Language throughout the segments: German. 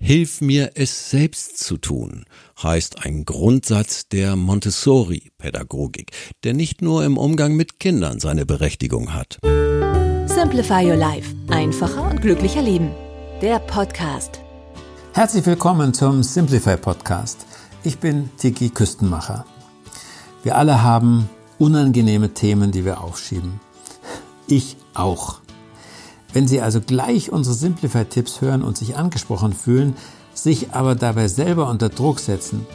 Hilf mir es selbst zu tun, heißt ein Grundsatz der Montessori-Pädagogik, der nicht nur im Umgang mit Kindern seine Berechtigung hat. Simplify Your Life. Einfacher und glücklicher Leben. Der Podcast. Herzlich willkommen zum Simplify Podcast. Ich bin Tiki Küstenmacher. Wir alle haben unangenehme Themen, die wir aufschieben. Ich auch. Wenn Sie also gleich unsere Simplify-Tipps hören und sich angesprochen fühlen, sich aber dabei selber unter Druck setzen,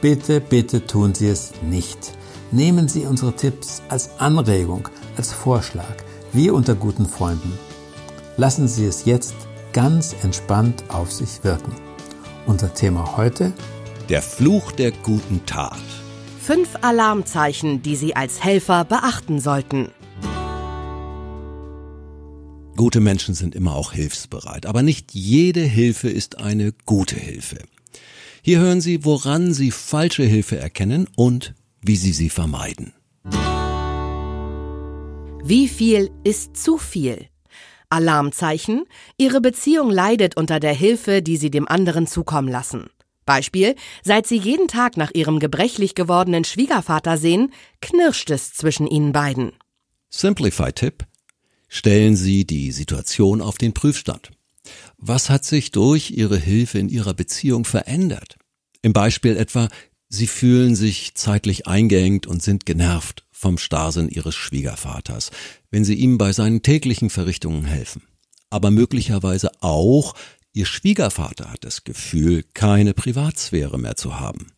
bitte, bitte tun Sie es nicht. Nehmen Sie unsere Tipps als Anregung, als Vorschlag, wie unter guten Freunden. Lassen Sie es jetzt ganz entspannt auf sich wirken. Unser Thema heute? Der Fluch der guten Tat. Fünf Alarmzeichen, die Sie als Helfer beachten sollten. Gute Menschen sind immer auch hilfsbereit, aber nicht jede Hilfe ist eine gute Hilfe. Hier hören Sie, woran Sie falsche Hilfe erkennen und wie Sie sie vermeiden. Wie viel ist zu viel? Alarmzeichen. Ihre Beziehung leidet unter der Hilfe, die Sie dem anderen zukommen lassen. Beispiel, seit Sie jeden Tag nach Ihrem gebrechlich gewordenen Schwiegervater sehen, knirscht es zwischen Ihnen beiden. Simplify-Tipp. Stellen Sie die Situation auf den Prüfstand. Was hat sich durch Ihre Hilfe in Ihrer Beziehung verändert? Im Beispiel etwa, Sie fühlen sich zeitlich eingeengt und sind genervt vom Starrsinn Ihres Schwiegervaters, wenn Sie ihm bei seinen täglichen Verrichtungen helfen. Aber möglicherweise auch, Ihr Schwiegervater hat das Gefühl, keine Privatsphäre mehr zu haben.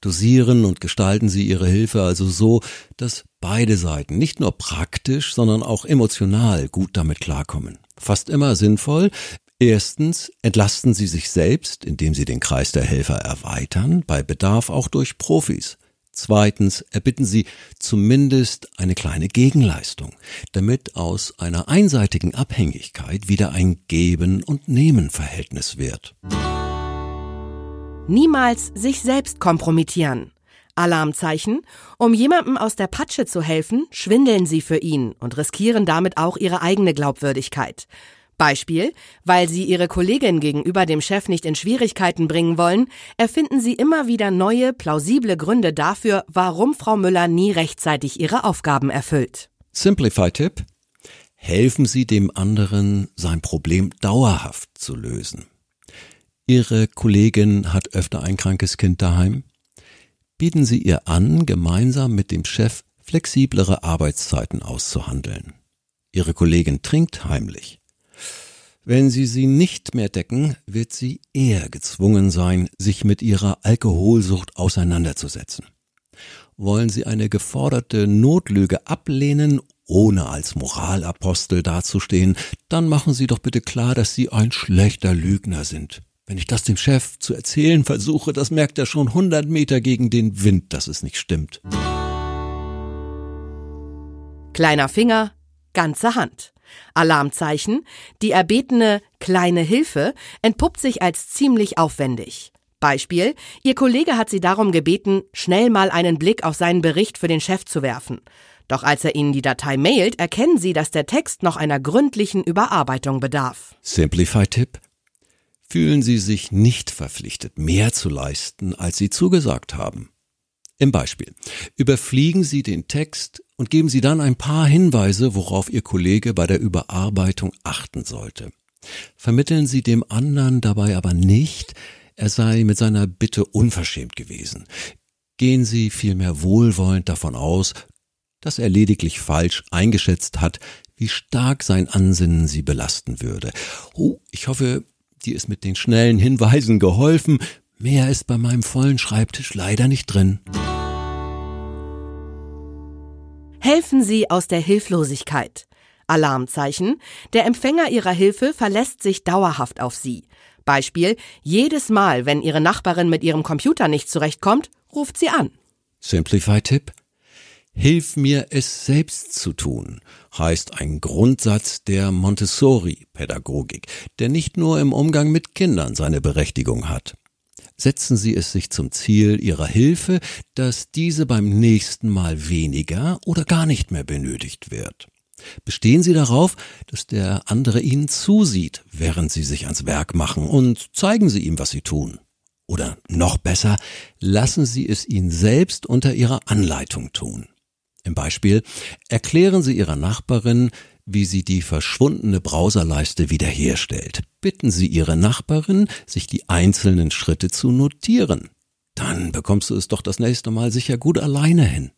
Dosieren und gestalten Sie Ihre Hilfe also so, dass beide Seiten nicht nur praktisch, sondern auch emotional gut damit klarkommen. Fast immer sinnvoll. Erstens entlasten Sie sich selbst, indem Sie den Kreis der Helfer erweitern, bei Bedarf auch durch Profis. Zweitens erbitten Sie zumindest eine kleine Gegenleistung, damit aus einer einseitigen Abhängigkeit wieder ein Geben- und Nehmen-Verhältnis wird. Niemals sich selbst kompromittieren. Alarmzeichen. Um jemandem aus der Patsche zu helfen, schwindeln sie für ihn und riskieren damit auch ihre eigene Glaubwürdigkeit. Beispiel, weil sie ihre Kollegin gegenüber dem Chef nicht in Schwierigkeiten bringen wollen, erfinden sie immer wieder neue, plausible Gründe dafür, warum Frau Müller nie rechtzeitig ihre Aufgaben erfüllt. Simplify-Tipp. Helfen Sie dem anderen, sein Problem dauerhaft zu lösen. Ihre Kollegin hat öfter ein krankes Kind daheim. Bieten Sie ihr an, gemeinsam mit dem Chef flexiblere Arbeitszeiten auszuhandeln. Ihre Kollegin trinkt heimlich. Wenn Sie sie nicht mehr decken, wird sie eher gezwungen sein, sich mit ihrer Alkoholsucht auseinanderzusetzen. Wollen Sie eine geforderte Notlüge ablehnen, ohne als Moralapostel dazustehen, dann machen Sie doch bitte klar, dass Sie ein schlechter Lügner sind. Wenn ich das dem Chef zu erzählen versuche, das merkt er schon hundert Meter gegen den Wind, dass es nicht stimmt. Kleiner Finger, ganze Hand. Alarmzeichen. Die erbetene kleine Hilfe entpuppt sich als ziemlich aufwendig. Beispiel. Ihr Kollege hat sie darum gebeten, schnell mal einen Blick auf seinen Bericht für den Chef zu werfen. Doch als er Ihnen die Datei mailt, erkennen Sie, dass der Text noch einer gründlichen Überarbeitung bedarf. Simplify-Tipp. Fühlen Sie sich nicht verpflichtet, mehr zu leisten, als Sie zugesagt haben. Im Beispiel. Überfliegen Sie den Text und geben Sie dann ein paar Hinweise, worauf Ihr Kollege bei der Überarbeitung achten sollte. Vermitteln Sie dem anderen dabei aber nicht, er sei mit seiner Bitte unverschämt gewesen. Gehen Sie vielmehr wohlwollend davon aus, dass er lediglich falsch eingeschätzt hat, wie stark sein Ansinnen Sie belasten würde. Oh, ich hoffe, dir ist mit den schnellen Hinweisen geholfen. Mehr ist bei meinem vollen Schreibtisch leider nicht drin. Helfen Sie aus der Hilflosigkeit. Alarmzeichen. Der Empfänger Ihrer Hilfe verlässt sich dauerhaft auf Sie. Beispiel. Jedes Mal, wenn Ihre Nachbarin mit ihrem Computer nicht zurechtkommt, ruft sie an. Simplify-Tipp. Hilf mir es selbst zu tun, heißt ein Grundsatz der Montessori-Pädagogik, der nicht nur im Umgang mit Kindern seine Berechtigung hat. Setzen Sie es sich zum Ziel Ihrer Hilfe, dass diese beim nächsten Mal weniger oder gar nicht mehr benötigt wird. Bestehen Sie darauf, dass der andere Ihnen zusieht, während Sie sich ans Werk machen und zeigen Sie ihm, was Sie tun. Oder noch besser, lassen Sie es ihn selbst unter Ihrer Anleitung tun. Im Beispiel erklären Sie Ihrer Nachbarin, wie sie die verschwundene Browserleiste wiederherstellt. Bitten Sie Ihre Nachbarin, sich die einzelnen Schritte zu notieren. Dann bekommst du es doch das nächste Mal sicher gut alleine hin.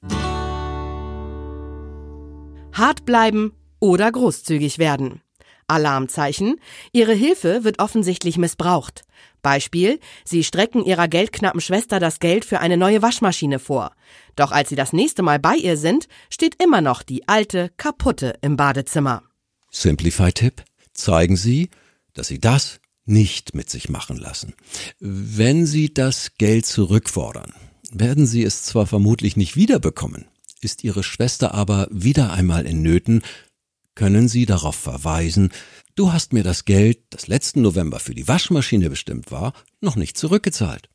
Hart bleiben oder großzügig werden. Alarmzeichen. Ihre Hilfe wird offensichtlich missbraucht. Beispiel, Sie strecken Ihrer geldknappen Schwester das Geld für eine neue Waschmaschine vor. Doch als Sie das nächste Mal bei ihr sind, steht immer noch die alte, kaputte im Badezimmer. Simplify-Tipp. Zeigen Sie, dass Sie das nicht mit sich machen lassen. Wenn Sie das Geld zurückfordern, werden Sie es zwar vermutlich nicht wiederbekommen, ist Ihre Schwester aber wieder einmal in Nöten, können Sie darauf verweisen, du hast mir das Geld, das letzten November für die Waschmaschine bestimmt war, noch nicht zurückgezahlt.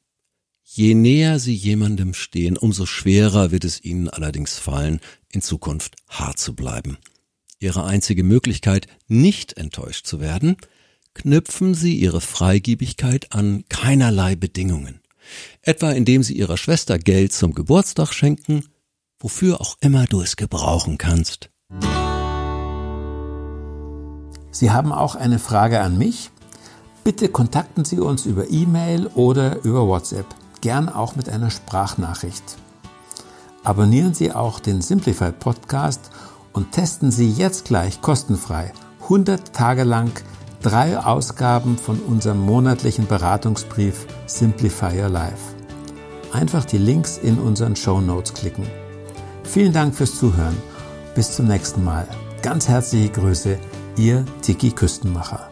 Je näher Sie jemandem stehen, umso schwerer wird es Ihnen allerdings fallen, in Zukunft hart zu bleiben. Ihre einzige Möglichkeit, nicht enttäuscht zu werden, knüpfen Sie Ihre Freigiebigkeit an keinerlei Bedingungen. Etwa indem Sie Ihrer Schwester Geld zum Geburtstag schenken, wofür auch immer du es gebrauchen kannst. Sie haben auch eine Frage an mich? Bitte kontakten Sie uns über E-Mail oder über WhatsApp, gern auch mit einer Sprachnachricht. Abonnieren Sie auch den Simplified Podcast und testen Sie jetzt gleich kostenfrei 100 Tage lang drei Ausgaben von unserem monatlichen Beratungsbrief Simplify Your Life. Einfach die Links in unseren Show Notes klicken. Vielen Dank fürs Zuhören. Bis zum nächsten Mal. Ganz herzliche Grüße, Ihr Tiki Küstenmacher.